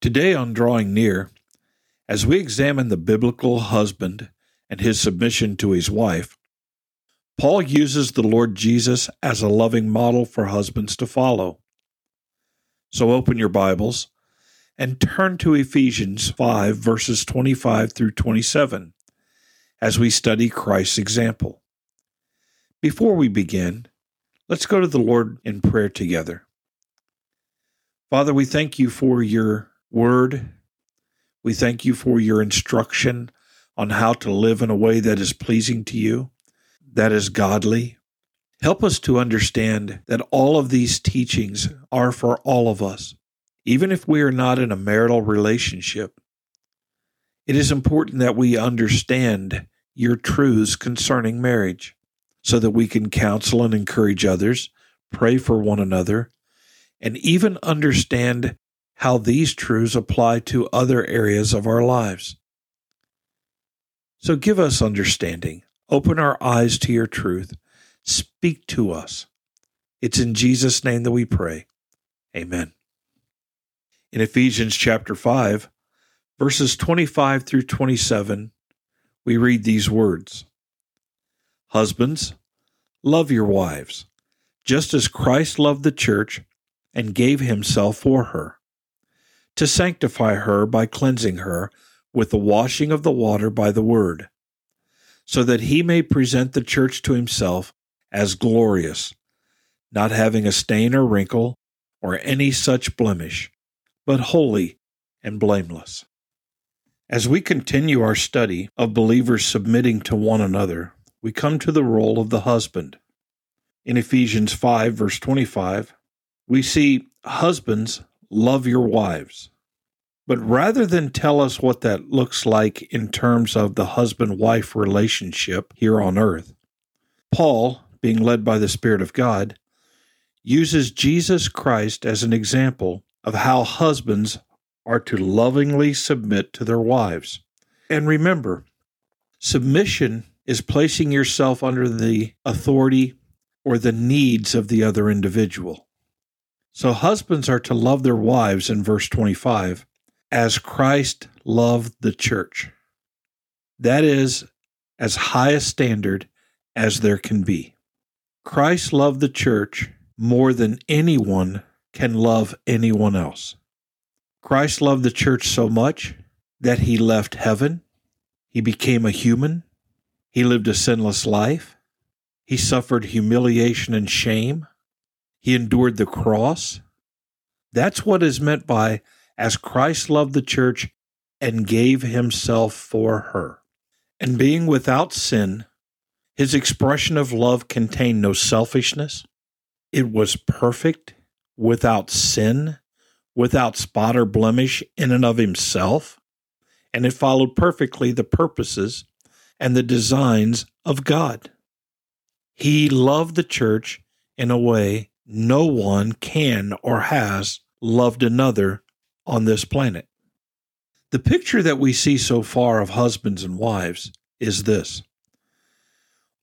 Today, on Drawing Near, as we examine the biblical husband and his submission to his wife, Paul uses the Lord Jesus as a loving model for husbands to follow. So open your Bibles and turn to Ephesians 5, verses 25 through 27, as we study Christ's example. Before we begin, let's go to the Lord in prayer together. Father, we thank you for your word. We thank you for your instruction on how to live in a way that is pleasing to you, that is godly. Help us to understand that all of these teachings are for all of us, even if we are not in a marital relationship. It is important that we understand your truths concerning marriage so that we can counsel and encourage others, pray for one another, and even understand how these truths apply to other areas of our lives. So give us understanding. Open our eyes to your truth. Speak to us. It's in Jesus' name that we pray. Amen. In Ephesians chapter 5, verses 25 through 27, we read these words Husbands, love your wives, just as Christ loved the church and gave himself for her, to sanctify her by cleansing her with the washing of the water by the word, so that he may present the church to himself as glorious, not having a stain or wrinkle or any such blemish, but holy and blameless. As we continue our study of believers submitting to one another, we come to the role of the husband. In Ephesians 5, verse 25, we see husbands love your wives. But rather than tell us what that looks like in terms of the husband wife relationship here on earth, Paul, being led by the Spirit of God, uses Jesus Christ as an example of how husbands are to lovingly submit to their wives. And remember, submission is placing yourself under the authority or the needs of the other individual. So husbands are to love their wives in verse 25 as Christ loved the church. That is as high a standard as there can be. Christ loved the church more than anyone can love anyone else. Christ loved the church so much that he left heaven. He became a human. He lived a sinless life. He suffered humiliation and shame. He endured the cross. That's what is meant by as Christ loved the church and gave himself for her. And being without sin, his expression of love contained no selfishness. It was perfect, without sin, without spot or blemish in and of himself, and it followed perfectly the purposes and the designs of God. He loved the church in a way no one can or has loved another on this planet. The picture that we see so far of husbands and wives is this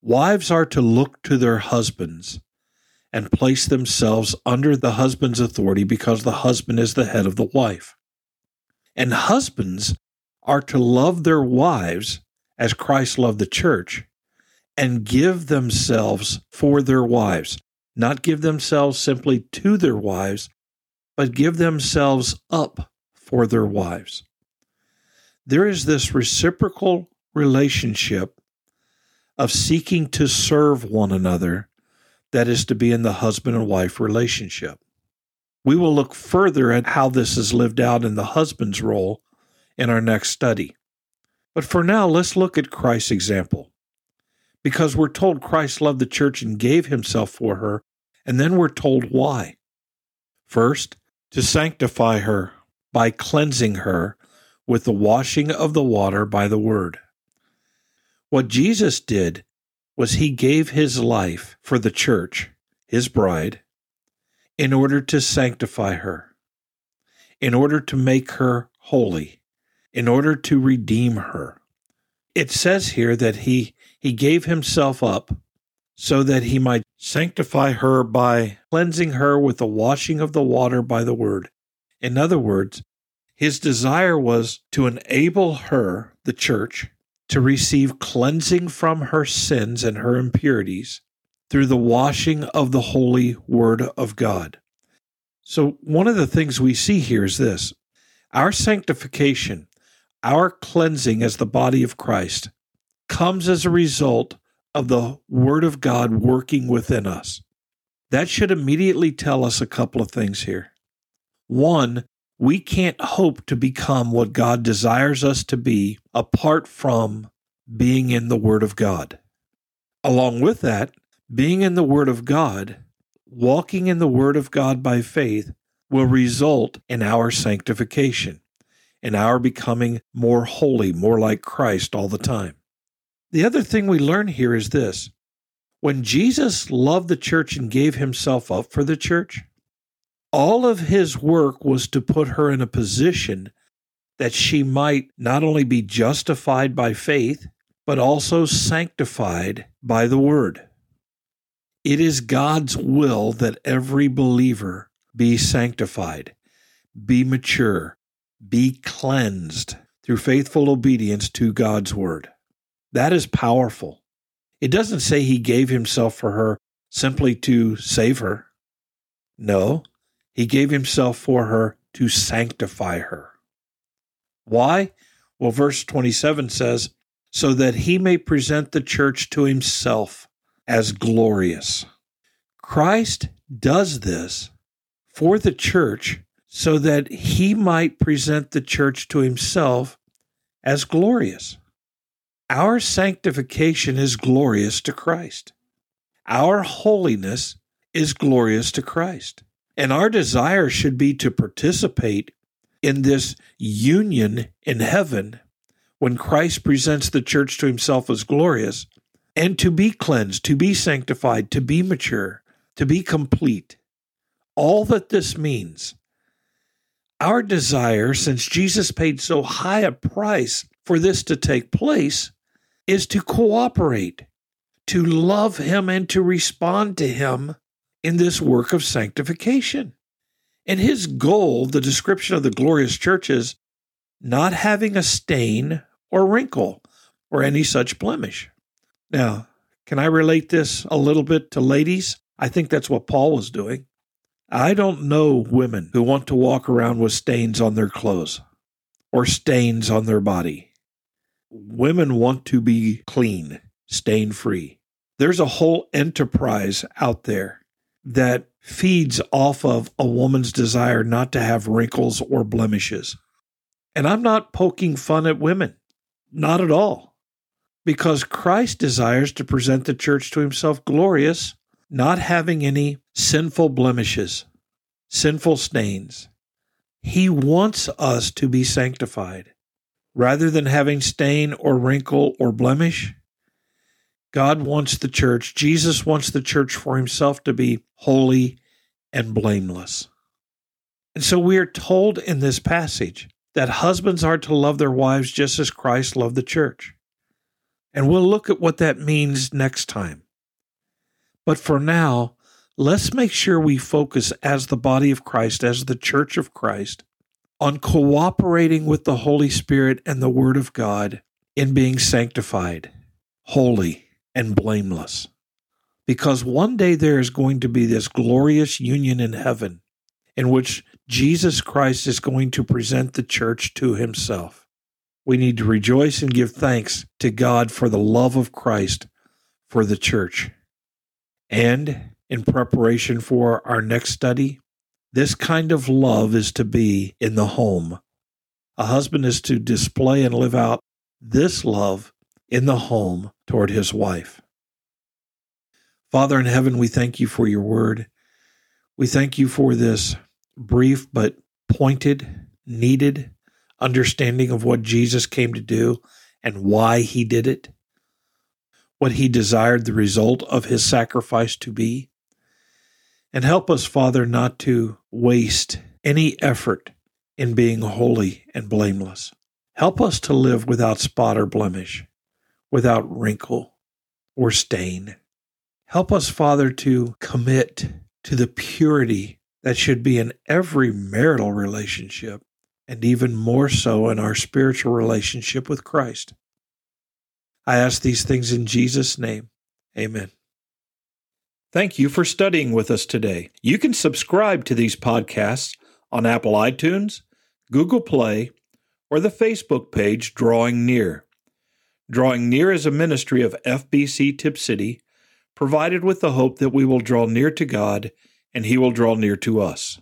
Wives are to look to their husbands and place themselves under the husband's authority because the husband is the head of the wife. And husbands are to love their wives as Christ loved the church and give themselves for their wives, not give themselves simply to their wives, but give themselves up for their wives. There is this reciprocal relationship of seeking to serve one another that is to be in the husband and wife relationship. We will look further at how this is lived out in the husband's role in our next study. But for now, let's look at Christ's example. Because we're told Christ loved the church and gave himself for her, and then we're told why. First, to sanctify her by cleansing her with the washing of the water by the word. What Jesus did was he gave his life for the church, his bride, in order to sanctify her, in order to make her holy, in order to redeem her. It says here that he, he gave himself up so that he might sanctify her by cleansing her with the washing of the water by the word. In other words, His desire was to enable her, the church, to receive cleansing from her sins and her impurities through the washing of the holy word of God. So, one of the things we see here is this our sanctification, our cleansing as the body of Christ, comes as a result of the Word of God working within us. That should immediately tell us a couple of things here. One, we can't hope to become what God desires us to be apart from being in the Word of God. Along with that, being in the Word of God, walking in the Word of God by faith, will result in our sanctification, in our becoming more holy, more like Christ all the time. The other thing we learn here is this when Jesus loved the church and gave himself up for the church, all of his work was to put her in a position that she might not only be justified by faith, but also sanctified by the word. It is God's will that every believer be sanctified, be mature, be cleansed through faithful obedience to God's word. That is powerful. It doesn't say he gave himself for her simply to save her. No, he gave himself for her to sanctify her. Why? Well, verse 27 says, so that he may present the church to himself as glorious. Christ does this for the church so that he might present the church to himself as glorious. Our sanctification is glorious to Christ. Our holiness is glorious to Christ. And our desire should be to participate in this union in heaven when Christ presents the church to himself as glorious and to be cleansed, to be sanctified, to be mature, to be complete. All that this means. Our desire, since Jesus paid so high a price for this to take place, is to cooperate, to love Him, and to respond to Him in this work of sanctification. And His goal, the description of the glorious church, is not having a stain or wrinkle or any such blemish. Now, can I relate this a little bit to ladies? I think that's what Paul was doing. I don't know women who want to walk around with stains on their clothes or stains on their body women want to be clean, stain free. There's a whole enterprise out there that feeds off of a woman's desire not to have wrinkles or blemishes. And I'm not poking fun at women, not at all, because Christ desires to present the church to himself glorious, not having any sinful blemishes, sinful stains. He wants us to be sanctified rather than having stain or wrinkle or blemish. God wants the church, Jesus wants the church for himself to be holy and blameless. And so we are told in this passage that husbands are to love their wives just as Christ loved the church. And we'll look at what that means next time. But for now, let's make sure we focus as the body of Christ, as the church of Christ, on cooperating with the Holy Spirit and the Word of God in being sanctified, holy, and blameless. Because one day there is going to be this glorious union in heaven in which Jesus Christ is going to present the church to himself. We need to rejoice and give thanks to God for the love of Christ for the church. And in preparation for our next study, this kind of love is to be in the home. A husband is to display and live out this love in the home toward his wife. Father in heaven, we thank you for your word. We thank you for this brief but pointed, needed understanding of what Jesus came to do and why he did it, what he desired the result of his sacrifice to be. And help us, Father, not to waste any effort in being holy and blameless. Help us to live without spot or blemish, without wrinkle or stain. Help us, Father, to commit to the purity that should be in every marital relationship and even more so in our spiritual relationship with Christ. I ask these things in Jesus' name. Amen. Thank you for studying with us today. You can subscribe to these podcasts on Apple iTunes, Google Play, or the Facebook page Drawing Near. Drawing Near is a ministry of FBC Tipp City, provided with the hope that we will draw near to God and He will draw near to us.